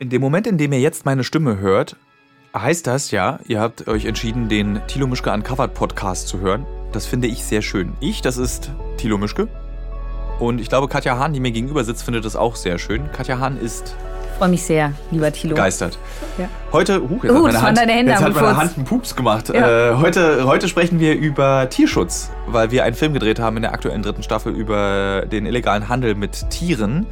In dem Moment, in dem ihr jetzt meine Stimme hört, heißt das ja, ihr habt euch entschieden, den Thilo Mischke Uncovered Podcast zu hören. Das finde ich sehr schön. Ich, das ist Thilo Mischke. Und ich glaube, Katja Hahn, die mir gegenüber sitzt, findet das auch sehr schön. Katja Hahn ist freue mich sehr, lieber Thilo. Begeistert. Ja. Heute, uh, jetzt Uh, hat meine Hand, deine Hände jetzt hat meine Furz. Hand einen Pups gemacht. Ja. Äh, heute, heute sprechen wir über Tierschutz, weil wir einen Film gedreht haben in der aktuellen dritten Staffel über den illegalen Handel mit Tieren.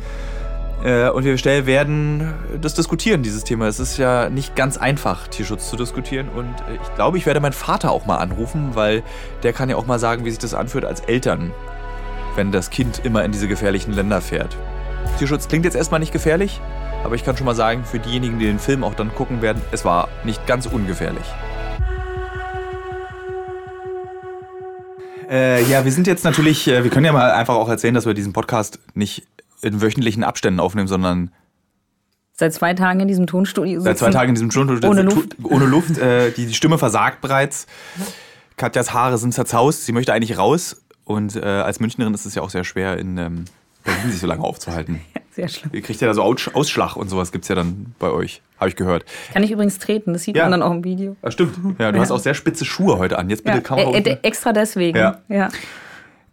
Äh, und wir stell- werden das diskutieren, dieses Thema. Es ist ja nicht ganz einfach, Tierschutz zu diskutieren. Und äh, ich glaube, ich werde meinen Vater auch mal anrufen, weil der kann ja auch mal sagen, wie sich das anfühlt als Eltern, wenn das Kind immer in diese gefährlichen Länder fährt. Tierschutz klingt jetzt erstmal nicht gefährlich, aber ich kann schon mal sagen, für diejenigen, die den Film auch dann gucken werden, es war nicht ganz ungefährlich. Äh, ja, wir sind jetzt natürlich, äh, wir können ja mal einfach auch erzählen, dass wir diesen Podcast nicht in wöchentlichen Abständen aufnehmen, sondern Seit zwei Tagen in diesem Tonstudio seit zwei. Tagen in diesem Studio Ohne Luft. Ohne Luft. Äh, die, die Stimme versagt bereits. Katjas Haare sind zerzaust. Sie möchte eigentlich raus. Und äh, als Münchnerin ist es ja auch sehr schwer, in ähm, Berlin sich so lange aufzuhalten. Sehr schlimm. Ihr kriegt ja da so Aus- Ausschlag und sowas gibt es ja dann bei euch. Habe ich gehört. Kann ich übrigens treten, das sieht Ja. man dann auch im Video. Ah, stimmt. Ja, du hast auch sehr spitze Schuhe heute an. Jetzt bitte Ja, Kamera äh, unten. äh, extra deswegen. Ja. ja.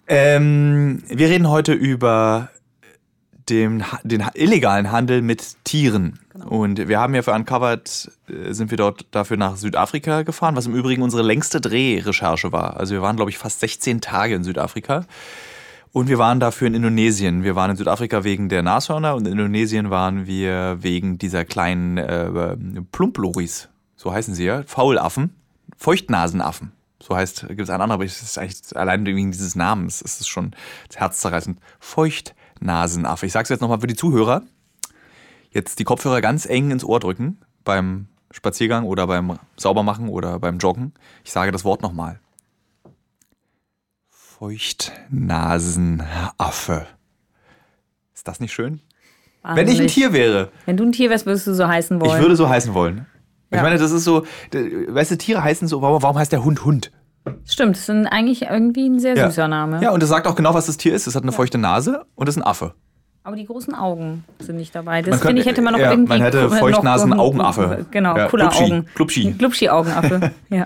Ähm, wir reden heute über den, Ha- den illegalen Handel mit Tieren. Und wir haben ja für Uncovered, äh, sind wir dort dafür nach Südafrika gefahren, was im Übrigen unsere längste Drehrecherche war. Also wir waren, glaube ich, fast 16 Tage in Südafrika. Und wir waren dafür in Indonesien. Wir waren in Südafrika wegen der Nashörner und in Indonesien waren wir wegen dieser kleinen äh, Plumploris. So heißen sie ja. Faulaffen. Feuchtnasenaffen. So heißt, gibt es einen anderen, aber es ist eigentlich allein wegen dieses Namens ist es schon herzzerreißend. Feuchtnasenaffe. Ich sag's jetzt nochmal für die Zuhörer. Jetzt die Kopfhörer ganz eng ins Ohr drücken beim Spaziergang oder beim Saubermachen oder beim Joggen. Ich sage das Wort nochmal. Feuchtnasenaffe. Ist das nicht schön? Wenn ich ein. Tier wäre, Wenn du ein Tier wärst, würdest du so heißen wollen. ich würde so heißen wollen. Ich Ja. meine, das ist so, weißt du, Tiere heißen so, warum heißt der Hund Hund? Stimmt, das ist eigentlich irgendwie ein sehr Ja. süßer Name. Ja, und das sagt auch genau, was das Tier ist. Es hat eine feuchte Nase und ist ein Affe. Aber die großen Augen sind nicht dabei. Das finde ich, hätte man noch ja, irgendwie. man hätte Feuchtnasen-Augenaffe. Genau, Ja, cooler Glubschi, Augen. Glubschi. Glubschi-Augenaffe. ja.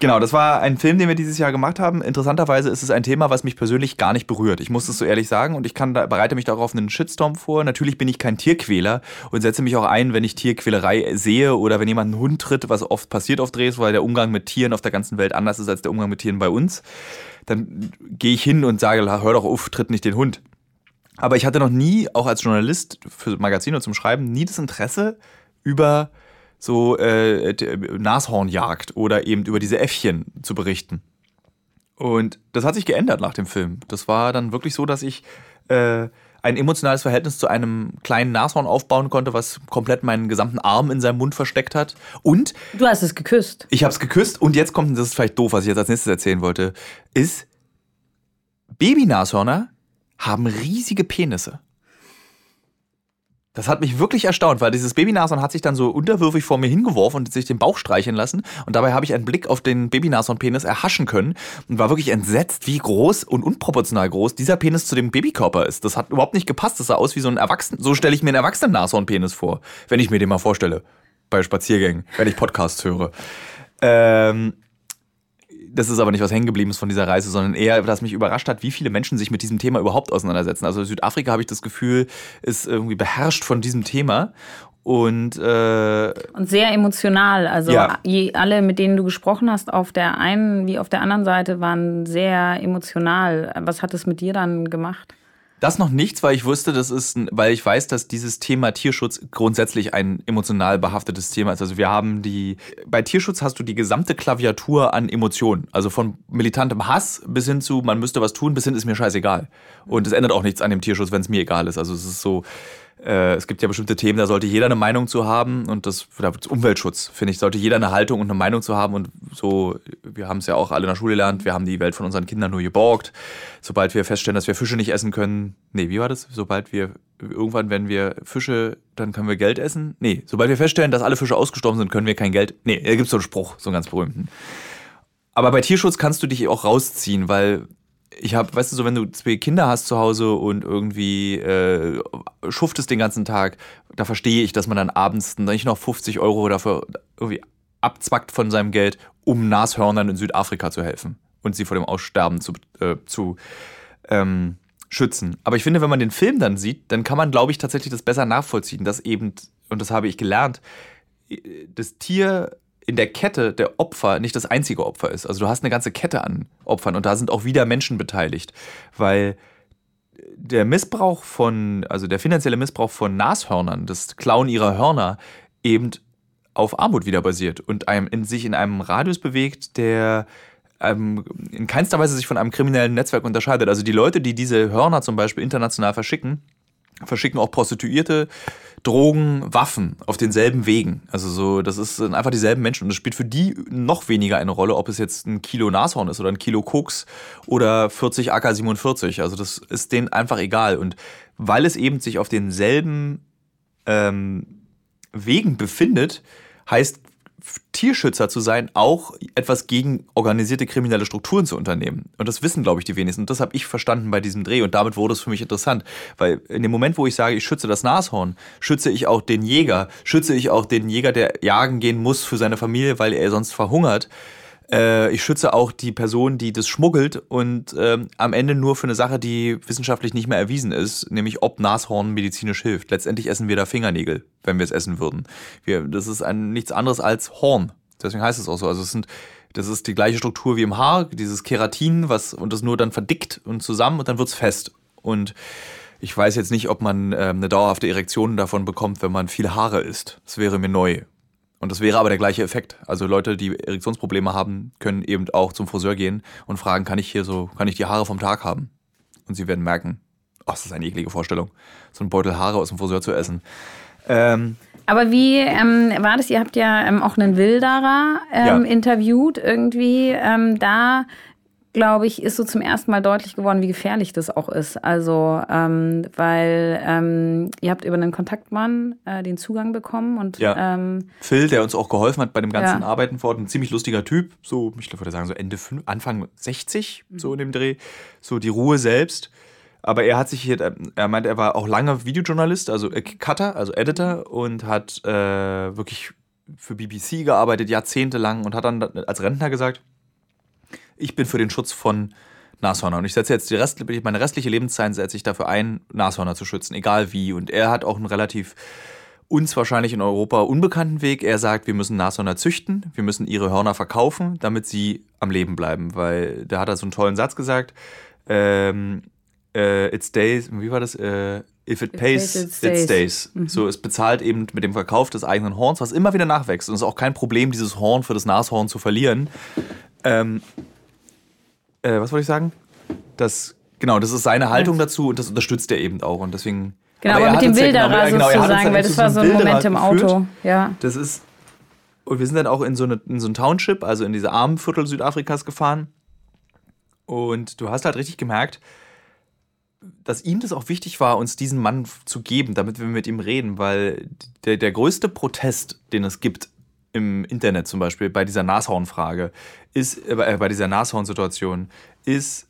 Genau, das war ein Film, den wir dieses Jahr gemacht haben. Interessanterweise ist es ein Thema, was mich persönlich gar nicht berührt. Ich muss es so ehrlich sagen und ich kann bereite mich darauf einen Shitstorm vor. Natürlich bin ich kein Tierquäler und setze mich auch ein, wenn ich Tierquälerei sehe oder wenn jemand einen Hund tritt, was oft passiert auf Drehs, weil der Umgang mit Tieren auf der ganzen Welt anders ist als der Umgang mit Tieren bei uns. Dann gehe ich hin und sage, hör doch auf, tritt nicht den Hund. Aber ich hatte noch nie, auch als Journalist für Magazine zum Schreiben, nie das Interesse über so äh, d- Nashornjagd oder eben über diese Äffchen zu berichten. Und das hat sich geändert nach dem Film. Das war dann wirklich so, dass ich äh, ein emotionales Verhältnis zu einem kleinen Nashorn aufbauen konnte, was komplett meinen gesamten Arm in seinem Mund versteckt hat. Und Du hast es geküsst. ich habe es geküsst und jetzt kommt, das ist vielleicht doof, was ich jetzt als nächstes erzählen wollte, ist, Babynashörner haben riesige Penisse. Das hat mich wirklich erstaunt, weil dieses Babynashorn hat sich dann so unterwürfig vor mir hingeworfen und sich den Bauch streicheln lassen. Und dabei habe ich einen Blick auf den Babynashorn-Penis erhaschen können und war wirklich entsetzt, wie groß und unproportional groß dieser Penis zu dem Babykörper ist. Das hat überhaupt nicht gepasst. Das sah aus wie so ein Erwachsenen. So stelle ich mir einen erwachsenen Nashorn-Penis vor, wenn ich mir den mal vorstelle. Bei Spaziergängen, wenn ich Podcasts höre. Ähm, das ist aber nicht was hängen geblieben ist von dieser Reise, sondern eher, dass mich überrascht hat, wie viele Menschen sich mit diesem Thema überhaupt auseinandersetzen. Also Südafrika habe ich das Gefühl, ist irgendwie beherrscht von diesem Thema. Und äh, Und sehr emotional. Also Ja. je, alle, mit denen du gesprochen hast, auf der einen wie auf der anderen Seite, waren sehr emotional. Was hat es mit dir dann gemacht? Das noch nichts, weil ich wusste, das ist, weil ich weiß, dass dieses Thema Tierschutz grundsätzlich ein emotional behaftetes Thema ist. Also wir haben die, bei Tierschutz hast du die gesamte Klaviatur an Emotionen. Also von militantem Hass bis hin zu, man müsste was tun, bis hin ist mir scheißegal. Und es ändert auch nichts an dem Tierschutz, wenn es mir egal ist. Also es ist so, äh, es gibt ja bestimmte Themen, da sollte jeder eine Meinung zu haben und das da- Umweltschutz, finde ich, sollte jeder eine Haltung und eine Meinung zu haben und so, wir haben es ja auch alle in der Schule gelernt, wir haben die Welt von unseren Kindern nur geborgt. Sobald wir feststellen, dass wir Fische nicht essen können, nee, wie war das? Sobald wir, irgendwann, wenn wir Fische, dann können wir Geld essen? Nee, sobald wir feststellen, dass alle Fische ausgestorben sind, können wir kein Geld, nee, da gibt es so einen Spruch, so einen ganz berühmten. Aber bei Tierschutz kannst du dich auch rausziehen, weil ich habe, weißt du, so wenn du zwei Kinder hast zu Hause und irgendwie äh, schuftest den ganzen Tag, da verstehe ich, dass man dann abends nicht noch 50 Euro dafür irgendwie abzwackt von seinem Geld, um Nashörnern in Südafrika zu helfen und sie vor dem Aussterben zu, äh, zu ähm, schützen. Aber ich finde, wenn man den Film dann sieht, dann kann man, glaube ich, tatsächlich das besser nachvollziehen, dass eben, und das habe ich gelernt, das Tier in der Kette der Opfer nicht das einzige Opfer ist. Also du hast eine ganze Kette an Opfern und da sind auch wieder Menschen beteiligt, weil der Missbrauch von, also der finanzielle Missbrauch von Nashörnern, das Klauen ihrer Hörner, eben auf Armut wieder basiert und einem in sich in einem Radius bewegt, der ähm, in keinster Weise sich von einem kriminellen Netzwerk unterscheidet. Also die Leute, die diese Hörner zum Beispiel international verschicken, verschicken auch Prostituierte, Drogen, Waffen auf denselben Wegen. Also so, das ist einfach dieselben Menschen und es spielt für die noch weniger eine Rolle, ob es jetzt ein Kilo Nashorn ist oder ein Kilo Koks oder 40 AK-47. Also das ist denen einfach egal. Und weil es eben sich auf denselben ähm, Wegen befindet, heißt Tierschützer zu sein, auch etwas gegen organisierte kriminelle Strukturen zu unternehmen. Und das wissen, glaube ich, die wenigsten. Und das habe ich verstanden bei diesem Dreh. Und damit wurde es für mich interessant. Weil in dem Moment, wo ich sage, ich schütze das Nashorn, schütze ich auch den Jäger, schütze ich auch den Jäger, der jagen gehen muss für seine Familie, weil er sonst verhungert. Äh, ich schütze auch die Person, die das schmuggelt und ähm, am Ende nur für eine Sache, die wissenschaftlich nicht mehr erwiesen ist, nämlich ob Nashorn medizinisch hilft. Letztendlich essen wir da Fingernägel, wenn wir es essen würden. Wir, das ist ein, nichts anderes als Horn. Deswegen heißt es auch so. Also es sind, das ist die gleiche Struktur wie im Haar, dieses Keratin, was und das nur dann verdickt und zusammen und dann wird's fest. Und ich weiß jetzt nicht, ob man ähm, eine dauerhafte Erektion davon bekommt, wenn man viel Haare isst. Das wäre mir neu. Und das wäre aber der gleiche Effekt. Also Leute, die Erektionsprobleme haben, können eben auch zum Friseur gehen und fragen, kann ich hier so, kann ich die Haare vom Tag haben? Und sie werden merken, ach, das ist eine eklige Vorstellung, so ein Beutel Haare aus dem Friseur zu essen. Ähm, aber wie ähm, war das? Ihr habt ja ähm, auch einen Wilderer ähm, ja. interviewt irgendwie. Ähm, da glaube ich, ist so zum ersten Mal deutlich geworden, wie gefährlich das auch ist. Also, ähm, weil ähm, ihr habt über einen Kontaktmann äh, den Zugang bekommen und ja. ähm, Phil, der uns auch geholfen hat bei dem ganzen ja. Arbeiten vor Ort, ein ziemlich lustiger Typ, so, ich würde sagen, so Ende, fünf, Anfang 60, mhm. so in dem Dreh, so die Ruhe selbst. Aber er hat sich hier, er meint, er war auch lange Videojournalist, also äh, Cutter, also Editor und hat äh, wirklich für BBC gearbeitet, jahrzehntelang und hat dann als Rentner gesagt, ich bin für den Schutz von Nashörner. Und ich setze jetzt die Rest, meine restliche Lebenszeit setze ich dafür ein, Nashörner zu schützen, egal wie. Und er hat auch einen relativ uns wahrscheinlich in Europa unbekannten Weg. Er sagt, wir müssen Nashörner züchten, wir müssen ihre Hörner verkaufen, damit sie am Leben bleiben. Weil da hat er so einen tollen Satz gesagt. Ähm, äh, it stays, wie war das? Äh, if it, it pays, it stays. It stays. Mhm. So, es bezahlt eben mit dem Verkauf des eigenen Horns, was immer wieder nachwächst. Und es ist auch kein Problem, dieses Horn für das Nashorn zu verlieren. Ähm, äh, was wollte ich sagen? Das, genau, das ist seine Haltung dazu und das unterstützt er eben auch. Und deswegen. Genau, aber, aber mit dem Bilderer ja, genau, sozusagen, weil das war so ein Moment im Auto. Ja. Das ist. Und wir sind dann auch in so, eine, in so ein Township, also in diese armen Viertel Südafrikas gefahren. Und du hast halt richtig gemerkt, dass ihm das auch wichtig war, uns diesen Mann zu geben, damit wir mit ihm reden, weil der, der größte Protest, den es gibt im Internet zum Beispiel bei dieser Nashorn-Frage ist, äh, bei dieser Nashorn-Situation ist,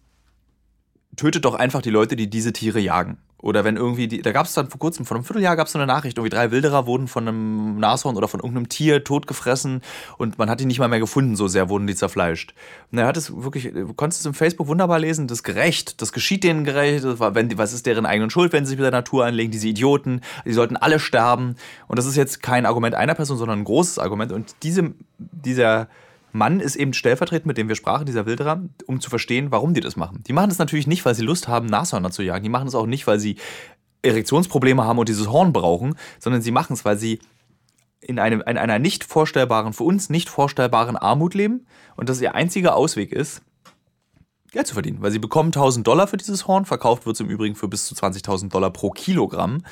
tötet doch einfach die Leute, die diese Tiere jagen. Oder wenn irgendwie, die, da gab es dann vor kurzem, vor einem Vierteljahr gab es so eine Nachricht, irgendwie drei Wilderer wurden von einem Nashorn oder von irgendeinem Tier totgefressen und man hat die nicht mal mehr gefunden, so sehr wurden die zerfleischt. Und er hat es wirklich, du konntest es im Facebook wunderbar lesen, das gerecht, das geschieht denen gerecht, das war, wenn, was ist deren eigenen Schuld, wenn sie sich mit der Natur anlegen, diese Idioten, die sollten alle sterben. Und das ist jetzt kein Argument einer Person, sondern ein großes Argument. Und diese, dieser, Mann ist eben stellvertretend, mit dem wir sprachen, dieser Wilderer, um zu verstehen, warum die das machen. Die machen das natürlich nicht, weil sie Lust haben, Nashörner zu jagen. Die machen es auch nicht, weil sie Erektionsprobleme haben und dieses Horn brauchen, sondern sie machen es, weil sie in, einem, in einer nicht vorstellbaren, für uns nicht vorstellbaren Armut leben und das ihr einziger Ausweg ist, Geld zu verdienen. Weil sie bekommen 1000 Dollar für dieses Horn, verkauft wird es im Übrigen für bis zu 20.000 Dollar pro Kilogramm.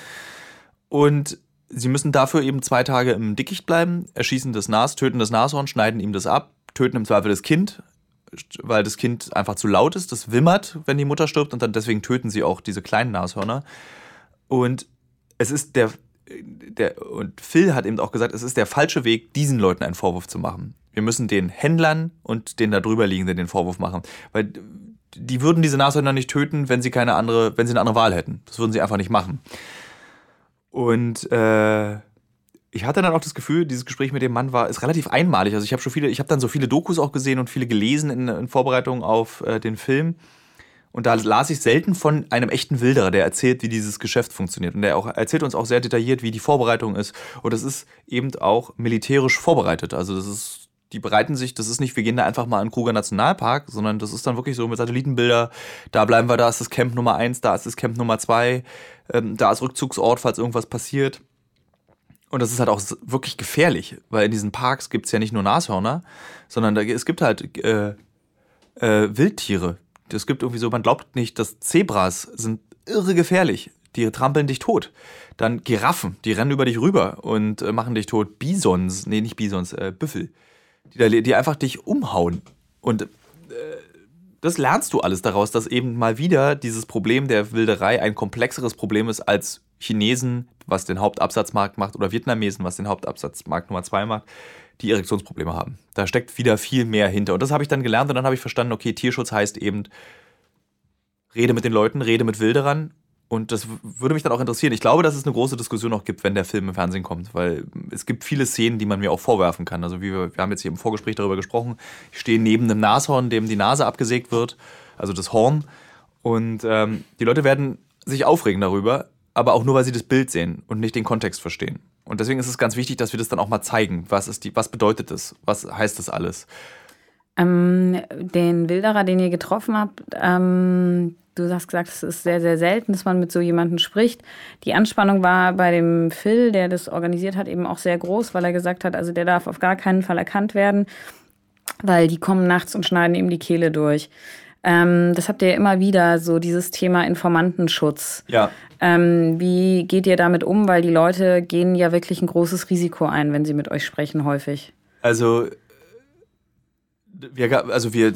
Und Sie müssen dafür eben zwei Tage im Dickicht bleiben, erschießen das Nas, töten das Nashorn, schneiden ihm das ab, töten im Zweifel das Kind, weil das Kind einfach zu laut ist, das wimmert, wenn die Mutter stirbt und dann deswegen töten sie auch diese kleinen Nashörner. Und es ist der, der, und Phil hat eben auch gesagt, es ist der falsche Weg, diesen Leuten einen Vorwurf zu machen. Wir müssen den Händlern und den da drüber liegenden den Vorwurf machen. Weil die würden diese Nashörner nicht töten, wenn sie keine andere, wenn sie eine andere Wahl hätten. Das würden sie einfach nicht machen. Und äh, ich hatte dann auch das Gefühl, dieses Gespräch mit dem Mann war ist relativ einmalig. Also ich habe schon viele, ich habe dann so viele Dokus auch gesehen und viele gelesen in, in Vorbereitung auf äh, den Film. Und da las ich selten von einem echten Wilderer, der erzählt, wie dieses Geschäft funktioniert. Und der auch erzählt uns auch sehr detailliert, wie die Vorbereitung ist. Und das ist eben auch militärisch vorbereitet. Also das ist, die bereiten sich, das ist nicht, wir gehen da einfach mal in Kruger Nationalpark, sondern das ist dann wirklich so mit Satellitenbilder. Da bleiben wir, da ist das Camp Nummer eins, da ist das Camp Nummer zwei, ähm, da ist Rückzugsort, falls irgendwas passiert. Und das ist halt auch wirklich gefährlich, weil in diesen Parks gibt es ja nicht nur Nashörner, sondern da, es gibt halt äh, äh, Wildtiere. Es gibt irgendwie so, man glaubt nicht, dass Zebras sind irre gefährlich. Die trampeln dich tot. Dann Giraffen, die rennen über dich rüber und äh, machen dich tot. Bisons, nee, nicht Bisons, äh, Büffel, die, die einfach dich umhauen. Und das lernst du alles daraus, dass eben mal wieder dieses Problem der Wilderei ein komplexeres Problem ist als Chinesen, was den Hauptabsatzmarkt macht, oder Vietnamesen, was den Hauptabsatzmarkt Nummer zwei macht, die Erektionsprobleme haben. Da steckt wieder viel mehr hinter. Und das habe ich dann gelernt und dann habe ich verstanden, okay, Tierschutz heißt eben, rede mit den Leuten, rede mit Wilderern. Und das würde mich dann auch interessieren. Ich glaube, dass es eine große Diskussion auch gibt, wenn der Film im Fernsehen kommt, weil es gibt viele Szenen, die man mir auch vorwerfen kann. Also wie wir, wir haben jetzt hier im Vorgespräch darüber gesprochen. Ich stehe neben einem Nashorn, dem die Nase abgesägt wird, also das Horn. Und ähm, die Leute werden sich aufregen darüber, aber auch nur, weil sie das Bild sehen und nicht den Kontext verstehen. Und deswegen ist es ganz wichtig, dass wir das dann auch mal zeigen. Was, ist die, was bedeutet das? Was heißt das alles? Ähm, den Wilderer, den ihr getroffen habt, ähm, du hast gesagt, es ist sehr, sehr selten, dass man mit so jemandem spricht. Die Anspannung war bei dem Phil, der das organisiert hat, eben auch sehr groß, weil er gesagt hat, also der darf auf gar keinen Fall erkannt werden, weil die kommen nachts und schneiden ihm die Kehle durch. Ähm, das habt ihr ja immer wieder, so dieses Thema Informantenschutz. Ja. Ähm, wie geht ihr damit um? Weil die Leute gehen ja wirklich ein großes Risiko ein, wenn sie mit euch sprechen, häufig. Also, wir, also wir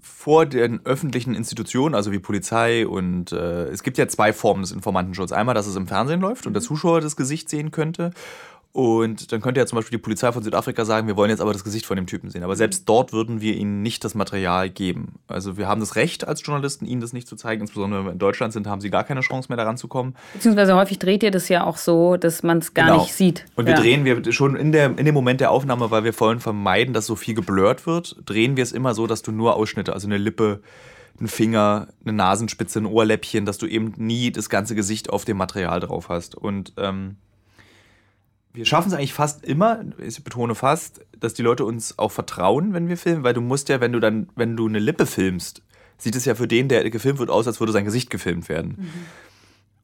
vor den öffentlichen Institutionen, also wie Polizei und äh, es gibt ja zwei Formen des Informantenschutzes. Einmal, dass es im Fernsehen läuft und der Zuschauer das Gesicht sehen könnte. Und dann könnte ja zum Beispiel die Polizei von Südafrika sagen, wir wollen jetzt aber das Gesicht von dem Typen sehen. Aber selbst dort würden wir ihnen nicht das Material geben. Also wir haben das Recht als Journalisten, ihnen das nicht zu zeigen. Insbesondere wenn wir in Deutschland sind, haben sie gar keine Chance mehr daran zu kommen. Beziehungsweise häufig dreht ihr das ja auch so, dass man es gar genau. nicht sieht. Und wir ja. drehen wir schon in, der, in dem Moment der Aufnahme, weil wir wollen vermeiden, dass so viel geblurrt wird, drehen wir es immer so, dass du nur Ausschnitte, also eine Lippe, ein Finger, eine Nasenspitze, ein Ohrläppchen, dass du eben nie das ganze Gesicht auf dem Material drauf hast. Und ähm, wir schaffen es eigentlich fast immer, ich betone fast, dass die Leute uns auch vertrauen, wenn wir filmen, weil du musst ja, wenn du dann, wenn du eine Lippe filmst, sieht es ja für den, der gefilmt wird, aus, als würde sein Gesicht gefilmt werden. Mhm.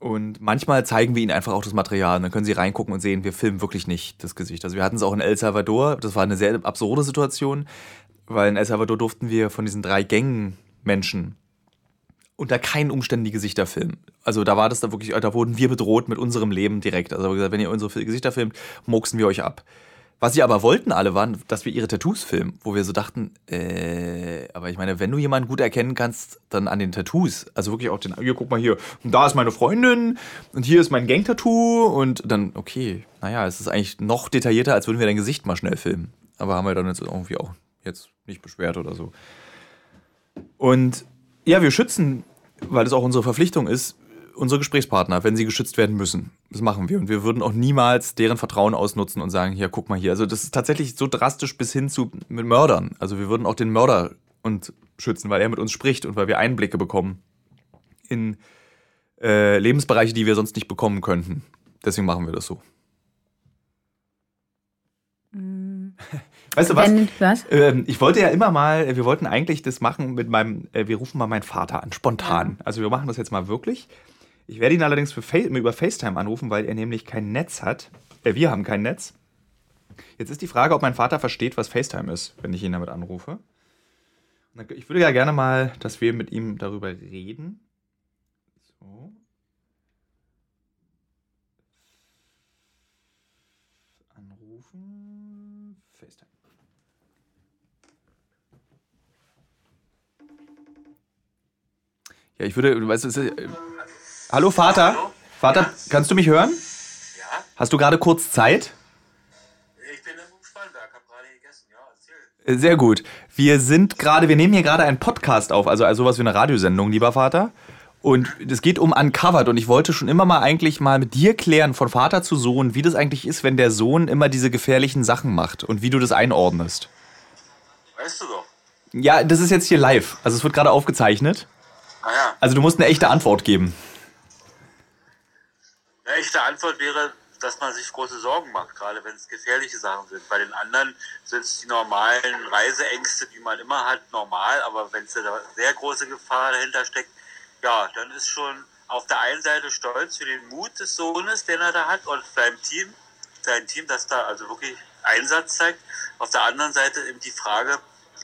Und manchmal zeigen wir ihnen einfach auch das Material. Und dann können sie reingucken und sehen, wir filmen wirklich nicht das Gesicht. Also wir hatten es auch in El Salvador. Das war eine sehr absurde Situation, weil in El Salvador durften wir von diesen drei Gängen Menschen unter keinen Umständen die Gesichter filmen. Also da war das da wirklich, da wurden wir bedroht mit unserem Leben direkt. Also gesagt, wenn ihr unsere Gesichter filmt, mucksen wir euch ab. Was sie aber wollten alle waren, dass wir ihre Tattoos filmen, wo wir so dachten, äh, aber ich meine, wenn du jemanden gut erkennen kannst, dann an den Tattoos. Also wirklich auch den, hier, guck mal hier, und da ist meine Freundin und hier ist mein Gang-Tattoo und dann, okay, naja, es ist eigentlich noch detaillierter, als würden wir dein Gesicht mal schnell filmen. Aber haben wir dann jetzt irgendwie auch jetzt nicht beschwert oder so. Und ja, wir schützen, weil es auch unsere Verpflichtung ist, unsere Gesprächspartner, wenn sie geschützt werden müssen. Das machen wir. Und wir würden auch niemals deren Vertrauen ausnutzen und sagen, hier, guck mal hier. Also das ist tatsächlich so drastisch bis hin zu mit Mördern. Also wir würden auch den Mörder und schützen, weil er mit uns spricht und weil wir Einblicke bekommen in äh, Lebensbereiche, die wir sonst nicht bekommen könnten. Deswegen machen wir das so. Mm. Weißt du was? Wenn, was? Ähm, ich wollte ja immer mal, wir wollten eigentlich das machen mit meinem, äh, wir rufen mal meinen Vater an, spontan. Also wir machen das jetzt mal wirklich. Ich werde ihn allerdings für Fa über FaceTime anrufen, weil er nämlich kein Netz hat. Äh, wir haben kein Netz. Jetzt ist die Frage, ob mein Vater versteht, was FaceTime ist, wenn ich ihn damit anrufe. Ich würde ja gerne mal, dass wir mit ihm darüber reden. So. Ja, ich würde, weißt du, äh, hallo Vater? Hallo? Vater, ja? kannst du mich hören? Ja. Hast du gerade kurz Zeit? Ich bin im Stallwerk, hab gerade gegessen, ja. Sehr gut. Wir sind gerade, wir nehmen hier gerade einen Podcast auf, also, also sowas wie eine Radiosendung, lieber Vater. Und es geht um Uncovered und ich wollte schon immer mal eigentlich mal mit dir klären, von Vater zu Sohn, wie das eigentlich ist, wenn der Sohn immer diese gefährlichen Sachen macht und wie du das einordnest. Weißt du doch. Ja, das ist jetzt hier live. Also es wird gerade aufgezeichnet. Ah ja. Also du musst eine echte Antwort geben. Eine echte Antwort wäre, dass man sich große Sorgen macht, gerade wenn es gefährliche Sachen sind. Bei den anderen sind es die normalen Reiseängste, die man immer hat, normal, aber wenn es da sehr große Gefahr dahinter steckt, ja, dann ist schon auf der einen Seite stolz für den Mut des Sohnes, den er da hat und seinem Team, sein Team, das da also wirklich Einsatz zeigt. Auf der anderen Seite eben die Frage,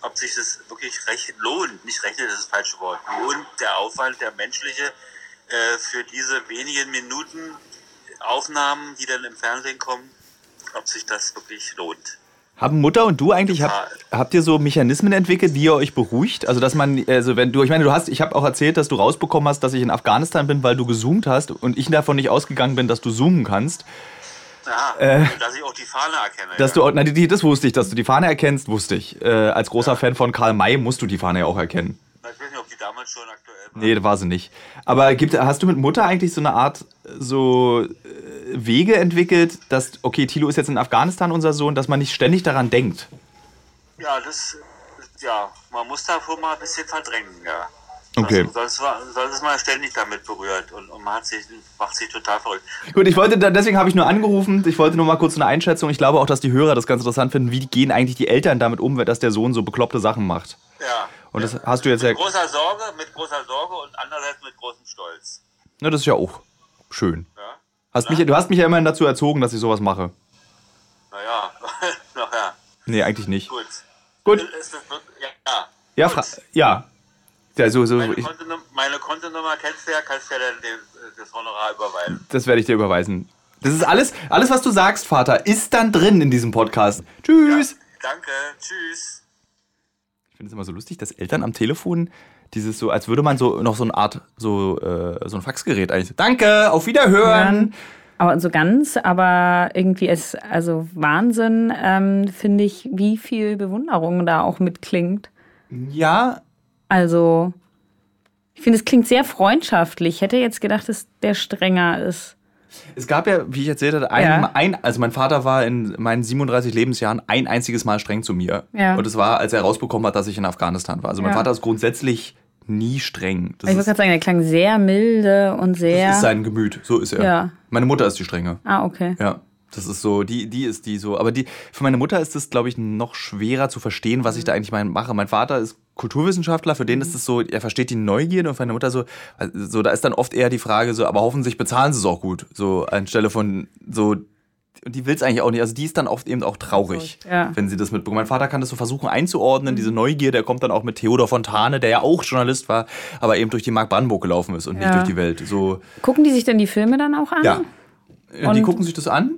ob sich das wirklich recht lohnt, nicht rechnet, das ist das falsche Wort, lohnt der Aufwand, der menschliche, äh, für diese wenigen Minuten Aufnahmen, die dann im Fernsehen kommen, ob sich das wirklich lohnt. Haben Mutter und du eigentlich, habt, habt ihr so Mechanismen entwickelt, wie ihr euch beruhigt? Also, dass man, also wenn du, ich meine, du hast, ich habe auch erzählt, dass du rausbekommen hast, dass ich in Afghanistan bin, weil du gezoomt hast und ich davon nicht ausgegangen bin, dass du zoomen kannst. Ja, äh, dass ich auch die Fahne erkenne. Dass ja. du, na, die, das wusste ich, dass du die Fahne erkennst, wusste ich. Äh, als großer ja. Fan von Karl May musst du die Fahne ja auch erkennen. Ich weiß nicht, ob die damals schon aktuell war. Nee, war sie nicht. Aber gibt, hast du mit Mutter eigentlich so eine Art so äh, Wege entwickelt, dass, okay, Thilo ist jetzt in Afghanistan unser Sohn, dass man nicht ständig daran denkt? Ja, das, ja, man muss davor mal ein bisschen verdrängen, ja. Okay. Sonst, sonst ist man ständig damit berührt und, und man sich, macht sich total verrückt. Gut, ich wollte, deswegen habe ich nur angerufen. Ich wollte nur mal kurz eine Einschätzung. Ich glaube auch, dass die Hörer das ganz interessant finden. Wie gehen eigentlich die Eltern damit um, dass der Sohn so bekloppte Sachen macht? Ja. Und das hast du jetzt ja. Mit großer Sorge, mit großer Sorge und andererseits mit großem Stolz. Na, das ist ja auch schön. Ja. Hast mich, du hast mich ja immerhin dazu erzogen, dass ich sowas mache. Naja, naja. Nee, eigentlich nicht. Gut. Gut. Ja. Ja, ja. Ja, so, so, meine, ich, Kontonummer, meine Kontonummer kennst du ja, kannst du ja dann den, das Honorar überweisen. das werde ich dir überweisen. Das ist alles, alles, was du sagst, Vater, ist dann drin in diesem Podcast. Tschüss. Danke, tschüss. Ich finde es immer so lustig, dass Eltern am Telefon dieses so, als würde man so noch so eine Art, so, äh, so ein Faxgerät eigentlich. Danke, auf Wiederhören. Aber so ganz, aber irgendwie ist also Wahnsinn, ähm, finde ich, wie viel Bewunderung da auch mitklingt. Ja, Also, ich finde, es klingt sehr freundschaftlich. Ich hätte jetzt gedacht, dass der strenger ist. Es gab ja, wie ich erzählt hatte, ein, Ja. ein, also mein Vater war in meinen 37 Lebensjahren ein einziges Mal streng zu mir. Ja. Und es war, als er herausbekommen hat, dass ich in Afghanistan war. Also mein Ja. Vater ist grundsätzlich nie streng. Das, ich ist, gerade sagen, der klang sehr milde und sehr. das ist sein Gemüt, so ist er. Ja. Meine Mutter ist die strenge. ah, okay. Ja. Das ist so, die, die ist die so. Aber die, für meine Mutter ist es, glaube ich, noch schwerer zu verstehen, was ich da eigentlich mein, mache. Mein Vater ist Kulturwissenschaftler, für den ist es so, er versteht die Neugierde und für meine Mutter so, also so, da ist dann oft eher die Frage so, aber hoffentlich bezahlen sie es auch gut. So anstelle von so, und die will es eigentlich auch nicht. Also die ist dann oft eben auch traurig, Ja. wenn sie das mitbekommt. Mein Vater kann das so versuchen einzuordnen, diese Neugier, der kommt dann auch mit Theodor Fontane, der ja auch Journalist war, aber eben durch die Mark Brandenburg gelaufen ist und nicht Ja. durch die Welt. So, Gucken die sich denn die Filme dann auch an? ja. die Und- gucken sich das an.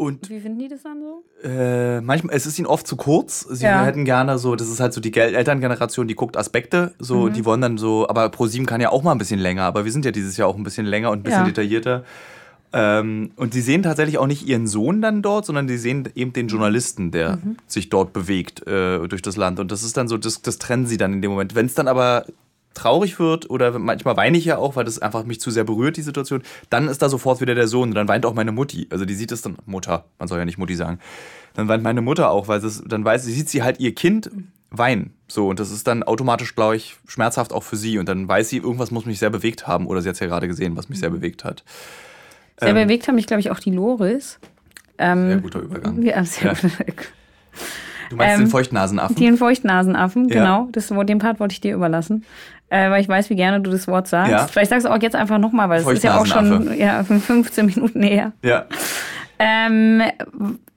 Und Wie finden die das dann so? äh, manchmal, es ist ihnen oft zu kurz. Sie Ja. hätten gerne so, das ist halt so die Elterngeneration, die guckt Aspekte, so, Mhm. die wollen dann so, aber ProSieben kann ja auch mal ein bisschen länger, aber wir sind ja dieses Jahr auch ein bisschen länger und ein bisschen Ja. detaillierter. Ähm, und die sehen tatsächlich auch nicht ihren Sohn dann dort, sondern die sehen eben den Journalisten, der Mhm. sich dort bewegt äh, durch das Land. Und das ist dann so, das, das trennen sie dann in dem Moment. Wenn es dann aber traurig wird oder manchmal weine ich ja auch, weil das einfach mich zu sehr berührt, die Situation, dann ist da sofort wieder der Sohn und dann weint auch meine Mutti. Also die sieht es dann, Mutter, man soll ja nicht Mutti sagen. Dann weint meine Mutter auch, weil es, dann weiß sie, sieht sie halt ihr Kind weinen. So, und das ist dann automatisch, glaube ich, schmerzhaft auch für sie. Und dann weiß sie, irgendwas muss mich sehr bewegt haben. Oder sie hat es ja gerade gesehen, was mich sehr bewegt hat. Sehr Ähm. bewegt haben mich, glaube ich, auch die Loris. Ähm, Sehr guter Übergang. Ja, sehr Ja. Du meinst Ähm, den Feuchtnasenaffen? Den Feuchtnasenaffen, Ja. genau. Das, den Part wollte ich dir überlassen. Äh, weil ich weiß, wie gerne du das Wort sagst. Ja. Vielleicht sagst du auch jetzt einfach nochmal, weil es ist ja auch schon ja, 15 Minuten her. Ja. Ähm,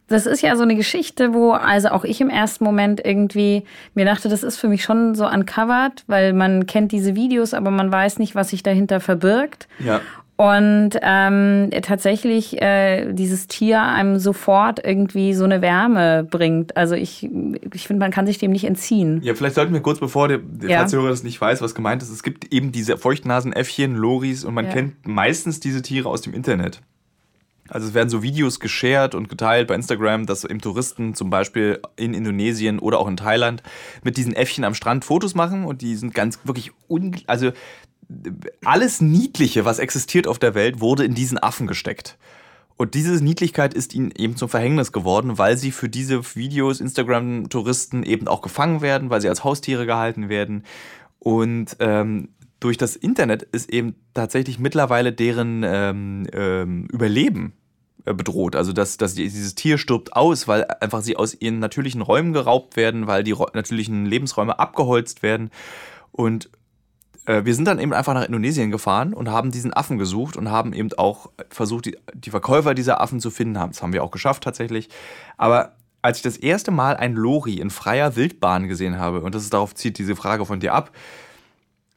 das ist ja so eine Geschichte, wo also auch ich im ersten Moment irgendwie mir dachte, das ist für mich schon so uncovered, weil man kennt diese Videos, aber man weiß nicht, was sich dahinter verbirgt. Ja. Und ähm, tatsächlich äh, dieses Tier einem sofort irgendwie so eine Wärme bringt. Also ich, ich finde, man kann sich dem nicht entziehen. Ja, vielleicht sollten wir kurz, bevor der, der Ja. falls der Hörer das nicht weiß, was gemeint ist, es gibt eben diese Feuchtnasenäffchen, Loris und man Ja. kennt meistens diese Tiere aus dem Internet. Also es werden so Videos geshared und geteilt bei Instagram, dass eben Touristen zum Beispiel in Indonesien oder auch in Thailand mit diesen Äffchen am Strand Fotos machen und die sind ganz wirklich, un also alles Niedliche, was existiert auf der Welt, wurde in diesen Affen gesteckt. Und diese Niedlichkeit ist ihnen eben zum Verhängnis geworden, weil sie für diese Videos Instagram-Touristen eben auch gefangen werden, weil sie als Haustiere gehalten werden. Und ähm, durch das Internet ist eben tatsächlich mittlerweile deren ähm, ähm, Überleben äh, bedroht. Also dass, dass dieses Tier stirbt aus, weil einfach sie aus ihren natürlichen Räumen geraubt werden, weil die natürlichen Lebensräume abgeholzt werden. Und äh, wir sind dann eben einfach nach Indonesien gefahren und haben diesen Affen gesucht und haben eben auch versucht, die, die Verkäufer dieser Affen zu finden. Das haben wir auch geschafft tatsächlich. Aber als ich das erste Mal ein Lori in freier Wildbahn gesehen habe, und das ist darauf zieht diese Frage von dir ab,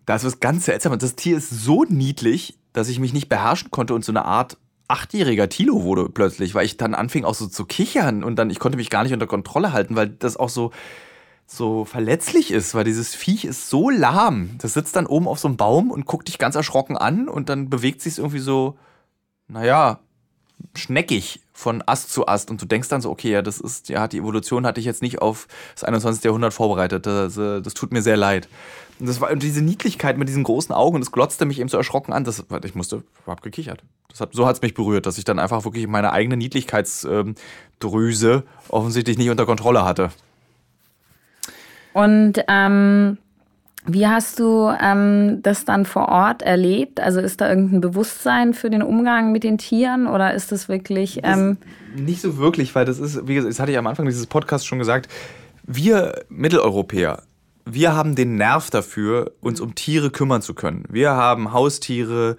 da ist was ganz seltsam. Das Tier ist so niedlich, dass ich mich nicht beherrschen konnte und so eine Art achtjähriger Tilo wurde plötzlich, weil ich dann anfing auch so zu kichern und dann ich konnte mich gar nicht unter Kontrolle halten, weil das auch so so verletzlich ist, weil dieses Viech ist so lahm. Das sitzt dann oben auf so einem Baum und guckt dich ganz erschrocken an und dann bewegt sich irgendwie so, naja, schneckig von Ast zu Ast und du denkst dann so, okay, ja, das ist, ja, die Evolution hatte ich jetzt nicht auf das 21. Jahrhundert vorbereitet. Das, äh, das tut mir sehr leid. Und das war und diese Niedlichkeit mit diesen großen Augen, das glotzte mich eben so erschrocken an. Das, ich musste, hab gekichert. Das hat, so hat es mich berührt, dass ich dann einfach wirklich meine eigene Niedlichkeitsdrüse ähm, offensichtlich nicht unter Kontrolle hatte. Und ähm, wie hast du ähm, das dann vor Ort erlebt? Also ist da irgendein Bewusstsein für den Umgang mit den Tieren oder ist das wirklich. Ähm nicht so wirklich, weil das ist, wie gesagt, das hatte ich am Anfang dieses Podcasts schon gesagt, wir Mitteleuropäer, wir haben den Nerv dafür, uns um Tiere kümmern zu können. Wir haben Haustiere,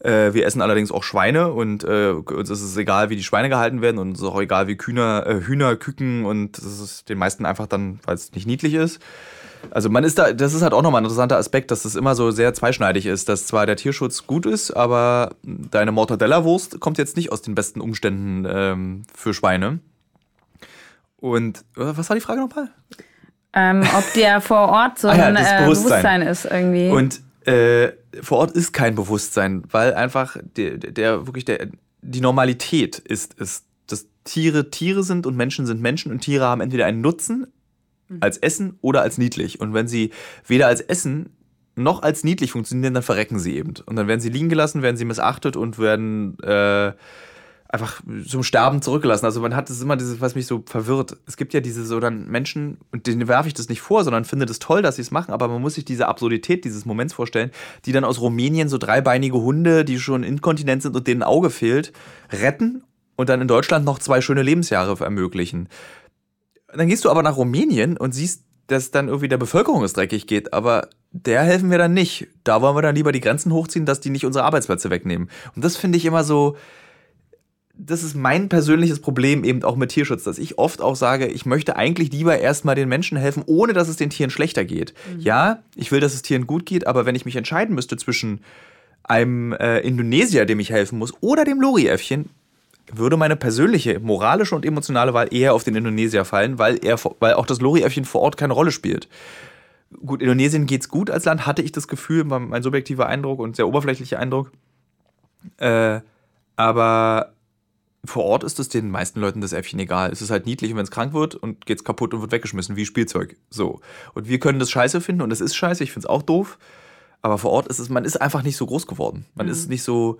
äh, wir essen allerdings auch Schweine und äh, uns ist es egal, wie die Schweine gehalten werden und es ist auch egal, wie Kühner, äh, Hühner, Küken und das ist den meisten einfach dann, weil es nicht niedlich ist. Also man ist da, das ist halt auch nochmal ein interessanter Aspekt, dass das immer so sehr zweischneidig ist, dass zwar der Tierschutz gut ist, aber deine Mortadella-Wurst kommt jetzt nicht aus den besten Umständen ähm, für Schweine. Und äh, was war die Frage nochmal? Ähm, ob der vor Ort so ah, ja, ein äh, Bewusstsein. Bewusstsein. ist irgendwie. Und äh, vor Ort ist kein Bewusstsein, weil einfach der, der wirklich der, die Normalität ist, ist, dass Tiere Tiere sind und Menschen sind Menschen und Tiere haben entweder einen Nutzen mhm. als Essen oder als niedlich. Und wenn sie weder als Essen noch als niedlich funktionieren, dann verrecken sie eben. Und dann werden sie liegen gelassen, werden sie missachtet und werden äh, einfach zum Sterben zurückgelassen. Also man hat das immer dieses, was mich so verwirrt. Es gibt ja diese so dann Menschen, und denen werfe ich das nicht vor, sondern finde es toll, dass sie es machen, aber man muss sich diese Absurdität dieses Moments vorstellen, die dann aus Rumänien so dreibeinige Hunde, die schon inkontinent sind und denen ein Auge fehlt, retten und dann in Deutschland noch zwei schöne Lebensjahre ermöglichen. Dann gehst du aber nach Rumänien und siehst, dass dann irgendwie der Bevölkerung es dreckig geht, aber der helfen wir dann nicht. Da wollen wir dann lieber die Grenzen hochziehen, dass die nicht unsere Arbeitsplätze wegnehmen. Und das finde ich immer so, das ist mein persönliches Problem eben auch mit Tierschutz, dass ich oft auch sage, ich möchte eigentlich lieber erstmal den Menschen helfen, ohne dass es den Tieren schlechter geht. Mhm. Ja, ich will, dass es Tieren gut geht, aber wenn ich mich entscheiden müsste zwischen einem äh, Indonesier, dem ich helfen muss, oder dem Lori-Äffchen, würde meine persönliche moralische und emotionale Wahl eher auf den Indonesier fallen, weil er, weil auch das Lori-Äffchen vor Ort keine Rolle spielt. Gut, Indonesien geht's gut als Land, hatte ich das Gefühl, war mein subjektiver Eindruck und sehr oberflächlicher Eindruck. Äh, aber vor Ort ist es den meisten Leuten das Äffchen egal. Es ist halt niedlich, wenn es krank wird und geht's kaputt und wird weggeschmissen, wie Spielzeug. So. Und wir können das scheiße finden und es ist scheiße, ich finde es auch doof. Aber vor Ort ist es, man ist einfach nicht so groß geworden. Man mhm. ist nicht so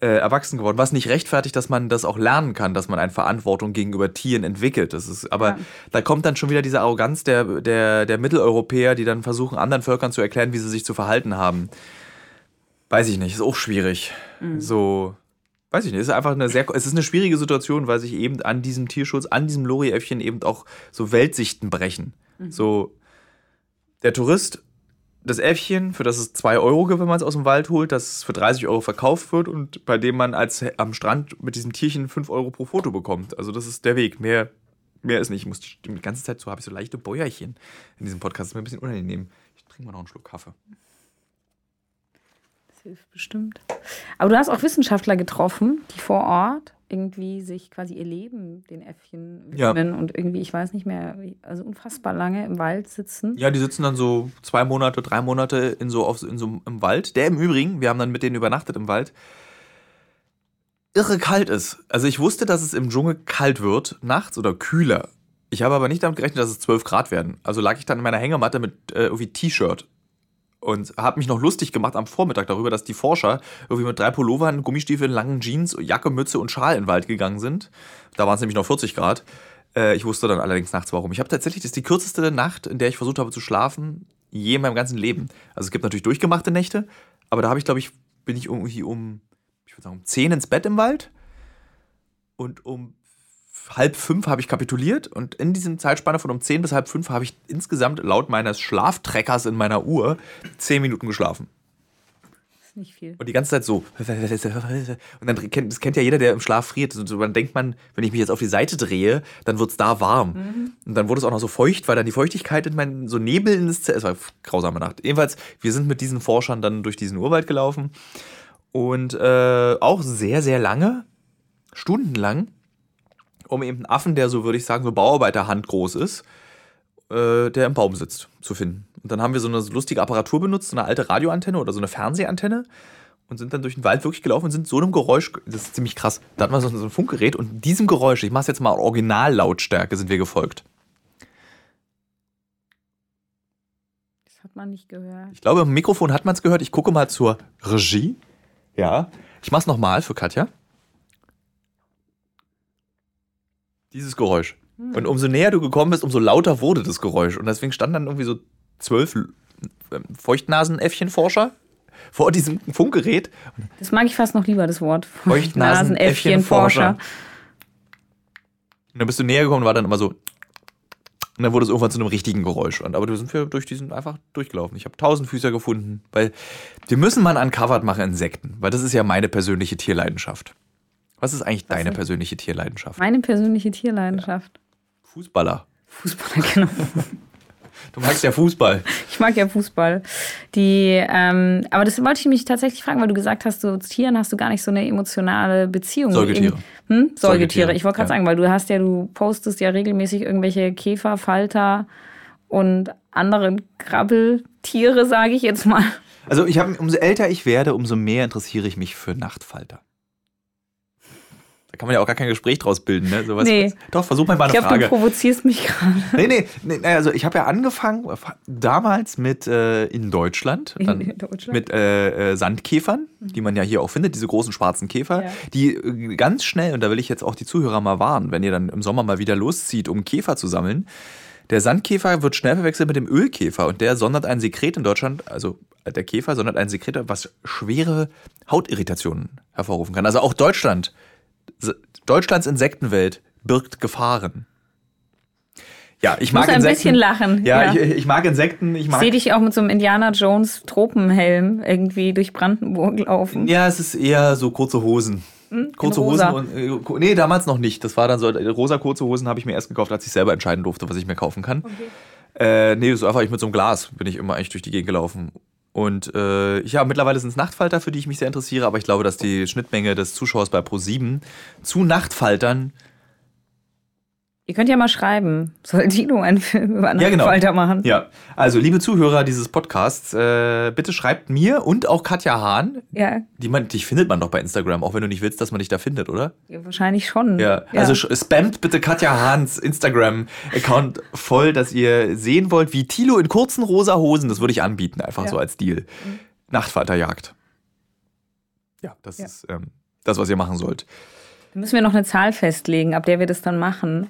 äh, erwachsen geworden, was nicht rechtfertigt, dass man das auch lernen kann, dass man eine Verantwortung gegenüber Tieren entwickelt. Das ist, aber ja. da kommt dann schon wieder diese Arroganz der, der, der Mitteleuropäer, die dann versuchen, anderen Völkern zu erklären, wie sie sich zu verhalten haben. Weiß ich nicht, ist auch schwierig. Mhm. So, weiß ich nicht, es ist einfach eine sehr, es ist eine schwierige Situation, weil sich eben an diesem Tierschutz, an diesem Lori-Äffchen eben auch so Weltsichten brechen. Mhm. So, der Tourist, das Äffchen, für das es 2 Euro gibt, wenn man es aus dem Wald holt, das für 30 Euro verkauft wird und bei dem man als am Strand mit diesem Tierchen 5 Euro pro Foto bekommt. Also das ist der Weg. Mehr, mehr ist nicht. Ich muss die, die ganze Zeit so, habe ich so leichte Bäuerchen in diesem Podcast. Das ist mir ein bisschen unangenehm. Ich trinke mal noch einen Schluck Kaffee hilft bestimmt. Aber du hast auch Wissenschaftler getroffen, die vor Ort irgendwie sich quasi ihr Leben den Äffchen widmen ja. und irgendwie, ich weiß nicht mehr, also unfassbar lange im Wald sitzen. Ja, die sitzen dann so zwei Monate, drei Monate in so, auf, in so im Wald. Der im Übrigen, wir haben dann mit denen übernachtet im Wald. irre kalt ist. Also ich wusste, dass es im Dschungel kalt wird, nachts oder kühler. Ich habe aber nicht damit gerechnet, dass es 12 Grad werden. Also lag ich dann in meiner Hängematte mit äh, irgendwie T-Shirt und habe mich noch lustig gemacht am Vormittag darüber, dass die Forscher irgendwie mit drei Pullovern, Gummistiefeln, langen Jeans, Jacke, Mütze und Schal in den Wald gegangen sind. Da waren es nämlich noch 40 Grad. Äh, ich wusste dann allerdings nachts warum. Ich habe tatsächlich, das ist die kürzeste Nacht, in der ich versucht habe zu schlafen, je in meinem ganzen Leben. Also es gibt natürlich durchgemachte Nächte, aber da habe ich, glaube ich, bin ich irgendwie um, ich würde sagen, um 10 ins Bett im Wald und um halb fünf habe ich kapituliert und in diesem Zeitspanne von um zehn bis halb fünf habe ich insgesamt laut meines Schlaftreckers in meiner Uhr zehn Minuten geschlafen. Das ist nicht viel. Und die ganze Zeit so. Und dann kennt, das kennt ja jeder, der im Schlaf friert. Und dann denkt man, wenn ich mich jetzt auf die Seite drehe, dann wird es da warm. Mhm. Und dann wurde es auch noch so feucht, weil dann die Feuchtigkeit in meinen, so Nebel in das Zelt, es war eine grausame Nacht. Jedenfalls, wir sind mit diesen Forschern dann durch diesen Urwald gelaufen und äh, auch sehr, sehr lange, stundenlang um eben einen Affen, der so, würde ich sagen, so Bauarbeiterhand groß ist, äh, der im Baum sitzt, zu finden. Und dann haben wir so eine lustige Apparatur benutzt, so eine alte Radioantenne oder so eine Fernsehantenne und sind dann durch den Wald wirklich gelaufen und sind so einem Geräusch, das ist ziemlich krass, da hatten wir so ein Funkgerät und diesem Geräusch, ich mach's jetzt mal Originallautstärke, sind wir gefolgt. Das hat man nicht gehört. Ich glaube, im Mikrofon hat man es gehört. Ich gucke mal zur Regie. Ja. Ich mach's nochmal für Katja. Dieses Geräusch. Hm. Und umso näher du gekommen bist, umso lauter wurde das Geräusch. Und deswegen standen dann irgendwie so zwölf ähm, Feuchtnasenäffchenforscher vor diesem Funkgerät. Das mag ich fast noch lieber, das Wort. Feuchtnasenäffchenforscher. Und dann bist du näher gekommen und war dann immer so. Und dann wurde es irgendwann zu einem richtigen Geräusch. Und, aber du sind wir durch diesen einfach durchgelaufen. Ich habe Tausendfüßer gefunden, weil wir müssen mal ein Uncovered machen Insekten, weil das ist ja meine persönliche Tierleidenschaft. Was ist eigentlich Was deine ist? persönliche Tierleidenschaft? Meine persönliche Tierleidenschaft. Ja. Fußballer. Fußballer, genau. Du magst ja Fußball. Ich mag ja Fußball. Die, ähm, aber das wollte ich mich tatsächlich fragen, weil du gesagt hast, so zu Tieren hast du gar nicht so eine emotionale Beziehung. Säugetiere. Hm? Säugetiere. Säugetiere. Ich wollte gerade ja. sagen, weil du hast ja, du postest ja regelmäßig irgendwelche Käfer, Falter und andere Krabbeltiere, sage ich jetzt mal. Also ich habe, umso älter ich werde, umso mehr interessiere ich mich für Nachtfalter kann man ja auch gar kein Gespräch draus bilden. Ne? Sowas, nee. Doch, versuch mal mal eine ich glaub, Frage. Du provozierst mich gerade. Nee, nee, nee, also ich habe ja angefangen damals mit äh, in Deutschland, dann in Deutschland? mit äh, äh, Sandkäfern, mhm. die man ja hier auch findet, diese großen schwarzen Käfer, ja. die äh, ganz schnell, und da will ich jetzt auch die Zuhörer mal warnen, wenn ihr dann im Sommer mal wieder loszieht, um Käfer zu sammeln, der Sandkäfer wird schnell verwechselt mit dem Ölkäfer und der sondert ein Sekret in Deutschland, also der Käfer sondert ein Sekret, was schwere Hautirritationen hervorrufen kann. Also auch Deutschland Deutschlands Insektenwelt birgt Gefahren. Ja, ich, ich mag muss ein Insekten. bisschen lachen. Ja, ja. Ich, ich, mag Insekten. Ich mag sehe dich auch mit so einem Indiana Jones Tropenhelm irgendwie durch Brandenburg laufen. Ja, es ist eher so kurze Hosen. Hm? Kurze Hosen und äh, nee, damals noch nicht. Das war dann so rosa kurze Hosen habe ich mir erst gekauft, als ich selber entscheiden durfte, was ich mir kaufen kann. Okay. Äh, nee, so einfach ich mit so einem Glas bin ich immer eigentlich durch die Gegend gelaufen und äh, ja, mittlerweile sind es Nachtfalter, für die ich mich sehr interessiere, aber ich glaube, dass die Schnittmenge des Zuschauers bei Pro7 zu Nachtfaltern Ihr könnt ja mal schreiben, soll Dino einen Film über einen ja, genau. Falter machen? Ja, also liebe Zuhörer dieses Podcasts, äh, bitte schreibt mir und auch Katja Hahn. Ja. Die man, dich findet man doch bei Instagram, auch wenn du nicht willst, dass man dich da findet, oder? Ja, wahrscheinlich schon. Ja, ja. also spamt bitte Katja Hahns Instagram-Account voll, dass ihr sehen wollt, wie Tilo in kurzen rosa Hosen, das würde ich anbieten, einfach ja. so als Deal, mhm. Nachtfalterjagd. Ja, das ist ähm, das, was ihr machen sollt. Dann müssen wir noch eine Zahl festlegen, ab der wir das dann machen.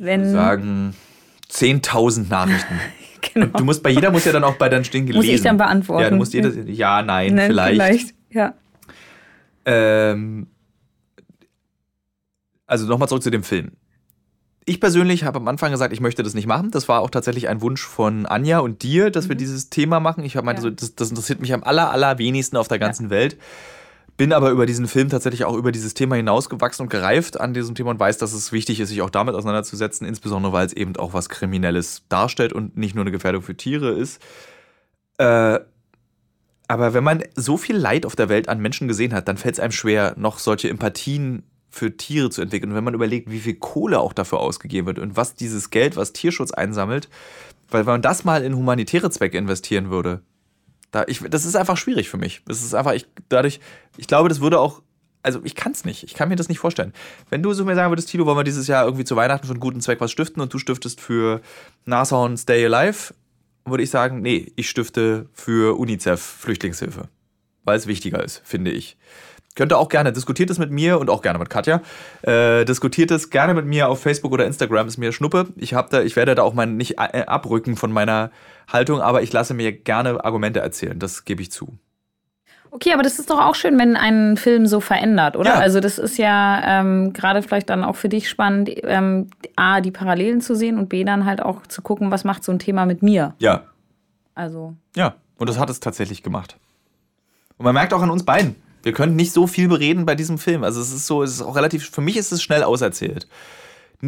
Wenn sagen 10.000 Nachrichten. genau. du musst bei jeder muss ja dann auch bei deinen Stehen gelesen. Muss ich dann beantworten? Ja, du musst jedes, ja, nein, nein vielleicht. vielleicht. Ja. Ähm, also nochmal zurück zu dem Film. Ich persönlich habe am Anfang gesagt, ich möchte das nicht machen. Das war auch tatsächlich ein Wunsch von Anja und dir, dass mhm. wir dieses Thema machen. Ich meinte, ja. so, das, das, interessiert mich am aller, allerwenigsten auf der ganzen ja. Welt. Bin aber über diesen Film tatsächlich auch über dieses Thema hinausgewachsen und gereift an diesem Thema und weiß, dass es wichtig ist, sich auch damit auseinanderzusetzen, insbesondere weil es eben auch was Kriminelles darstellt und nicht nur eine Gefährdung für Tiere ist. Äh, aber wenn man so viel Leid auf der Welt an Menschen gesehen hat, dann fällt es einem schwer, noch solche Empathien für Tiere zu entwickeln. Und wenn man überlegt, wie viel Kohle auch dafür ausgegeben wird und was dieses Geld, was Tierschutz einsammelt, weil wenn man das mal in humanitäre Zwecke investieren würde, da ich, das ist einfach schwierig für mich. Das ist einfach, ich, dadurch, ich glaube, das würde auch also ich kann es nicht. Ich kann mir das nicht vorstellen. Wenn du so mir sagen würdest, Tilo, wollen wir dieses Jahr irgendwie zu Weihnachten für einen guten Zweck was stiften und du stiftest für Nashorn Stay Alive, würde ich sagen, nee, ich stifte für UNICEF Flüchtlingshilfe. Weil es wichtiger ist, finde ich. Könnt ihr auch gerne, diskutiert es mit mir und auch gerne mit Katja. Äh, diskutiert es gerne mit mir auf Facebook oder Instagram, ist mir Schnuppe. Ich, hab da, ich werde da auch mal nicht äh, abrücken von meiner Haltung, aber ich lasse mir gerne Argumente erzählen, das gebe ich zu. Okay, aber das ist doch auch schön, wenn ein Film so verändert, oder? Ja. Also das ist ja ähm, gerade vielleicht dann auch für dich spannend, ähm, A, die Parallelen zu sehen und B, dann halt auch zu gucken, was macht so ein Thema mit mir. Ja. Also. Ja, und das hat es tatsächlich gemacht. Und man merkt auch an uns beiden, wir können nicht so viel bereden bei diesem Film. Also es ist so, es ist auch relativ, für mich ist es schnell auserzählt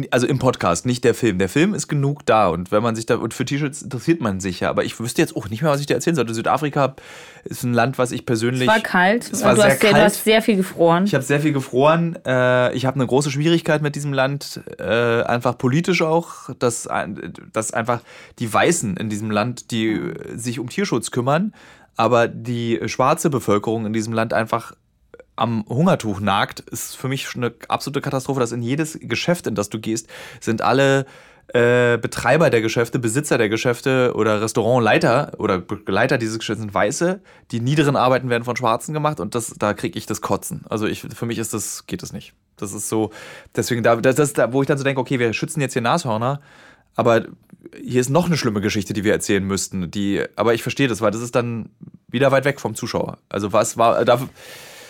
also im Podcast, nicht der Film. Der Film ist genug da und wenn man sich da, und für T-Shirts interessiert man sich ja, aber ich wüsste jetzt auch nicht mehr, was ich dir erzählen sollte. Südafrika ist ein Land, was ich persönlich. Es war kalt, es war du, sehr hast, kalt. du hast sehr viel gefroren. Ich habe sehr viel gefroren. Äh, ich habe eine große Schwierigkeit mit diesem Land, äh, einfach politisch auch, dass, dass einfach die Weißen in diesem Land, die sich um Tierschutz kümmern, aber die schwarze Bevölkerung in diesem Land einfach am Hungertuch nagt, ist für mich eine absolute Katastrophe, dass in jedes Geschäft, in das du gehst, sind alle äh, Betreiber der Geschäfte, Besitzer der Geschäfte oder Restaurantleiter oder Leiter dieses Geschäfts sind Weiße. Die niederen Arbeiten werden von Schwarzen gemacht und das, da kriege ich das Kotzen. Also ich, für mich ist das, geht das nicht. Das ist so, deswegen, da, das ist da, wo ich dann so denke, okay, wir schützen jetzt hier Nashörner, aber hier ist noch eine schlimme Geschichte, die wir erzählen müssten. Die, aber ich verstehe das, weil das ist dann wieder weit weg vom Zuschauer. Also was war, da,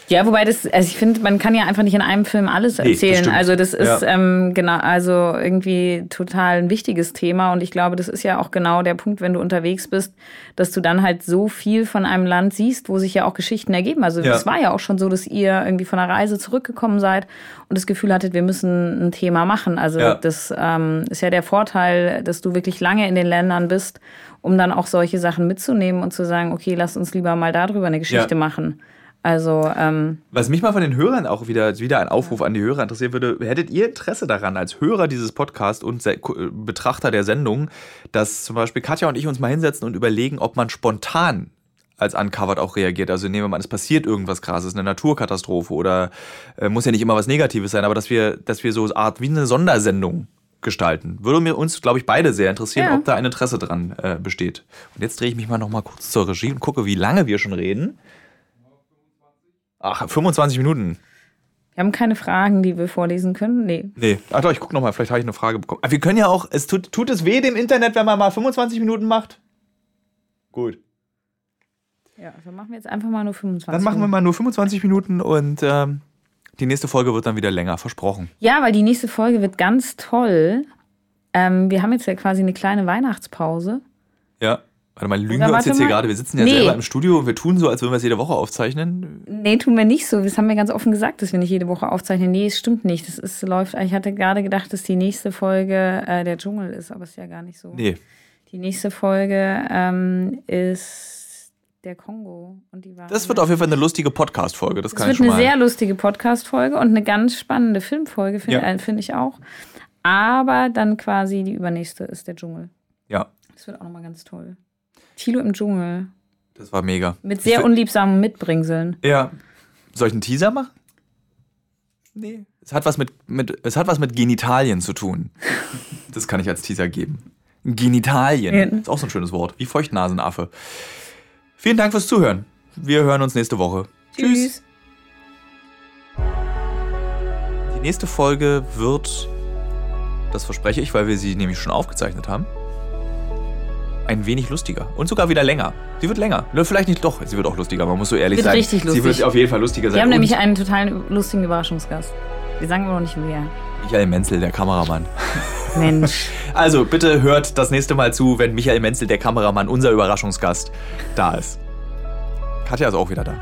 ja, wobei das, also ich finde, man kann ja einfach nicht in einem Film alles erzählen. Nee, das also das ist ja. ähm, genau, also irgendwie total ein wichtiges Thema und ich glaube, das ist ja auch genau der Punkt, wenn du unterwegs bist, dass du dann halt so viel von einem Land siehst, wo sich ja auch Geschichten ergeben. Also es ja. war ja auch schon so, dass ihr irgendwie von einer Reise zurückgekommen seid und das Gefühl hattet, wir müssen ein Thema machen. Also ja. das ähm, ist ja der Vorteil, dass du wirklich lange in den Ländern bist, um dann auch solche Sachen mitzunehmen und zu sagen, okay, lass uns lieber mal darüber eine Geschichte machen. Also, ähm, Was mich mal von den Hörern auch wieder, wieder ein Aufruf an die Hörer interessieren würde, hättet ihr Interesse daran, als Hörer dieses Podcasts und Betrachter der Sendung, dass zum Beispiel Katja und ich uns mal hinsetzen und überlegen, ob man spontan als Uncovered auch reagiert. Also nehmen wir mal, es passiert irgendwas krasses, eine Naturkatastrophe oder äh, muss ja nicht immer was Negatives sein, aber dass wir, dass wir so eine Art wie eine Sondersendung gestalten. Würde mir uns, glaube ich, beide sehr interessieren, ja. ob da ein Interesse dran äh, besteht. Und jetzt drehe ich mich mal noch mal kurz zur Regie und gucke, wie lange wir schon reden. Ach, 25 Minuten. Wir haben keine Fragen, die wir vorlesen können. Nee. Nee. Ach doch, ich gucke nochmal, vielleicht habe ich eine Frage bekommen. Aber wir können ja auch, es tut, tut es weh dem Internet, wenn man mal 25 Minuten macht? Gut. Ja, also machen wir jetzt einfach mal nur 25 Dann machen wir mal nur 25 Minuten und ähm, die nächste Folge wird dann wieder länger, versprochen. Ja, weil die nächste Folge wird ganz toll. Ähm, wir haben jetzt ja quasi eine kleine Weihnachtspause. Ja. Warte mal, lügen wir uns jetzt hier gerade? Wir sitzen ja nee. selber im Studio und wir tun so, als würden wir es jede Woche aufzeichnen. Nee, tun wir nicht so. Das haben wir ganz offen gesagt, dass wir nicht jede Woche aufzeichnen. Nee, es stimmt nicht. Das ist, läuft, ich hatte gerade gedacht, dass die nächste Folge äh, der Dschungel ist, aber es ist ja gar nicht so. Nee. Die nächste Folge ähm, ist der Kongo. Und die das wird auf jeden Fall eine lustige Podcast-Folge. Das, das kann ich schon mal. Wird eine sehr lustige Podcast-Folge und eine ganz spannende Filmfolge, finde ja. äh, find ich auch. Aber dann quasi die übernächste ist der Dschungel. Ja. Das wird auch nochmal ganz toll. Tilo im Dschungel. Das war mega. Mit sehr unliebsamen Mitbringseln. Ja. Soll ich einen Teaser machen? Nee. Es hat was mit, mit, es hat was mit Genitalien zu tun. Das kann ich als Teaser geben. Genitalien. Ja. Ist auch so ein schönes Wort. Wie Feuchtnasenaffe. Vielen Dank fürs Zuhören. Wir hören uns nächste Woche. Tschüss. Tschüss. Die nächste Folge wird, das verspreche ich, weil wir sie nämlich schon aufgezeichnet haben, ein wenig lustiger und sogar wieder länger. Sie wird länger. Vielleicht nicht doch, sie wird auch lustiger, man muss so ehrlich wird sein. Richtig lustig. Sie wird auf jeden Fall lustiger sein. Wir haben nämlich einen total lustigen Überraschungsgast. Wir sagen aber noch nicht wer. Michael Menzel, der Kameramann. Mensch. Also bitte hört das nächste Mal zu, wenn Michael Menzel, der Kameramann, unser Überraschungsgast, da ist. Katja ist auch wieder da.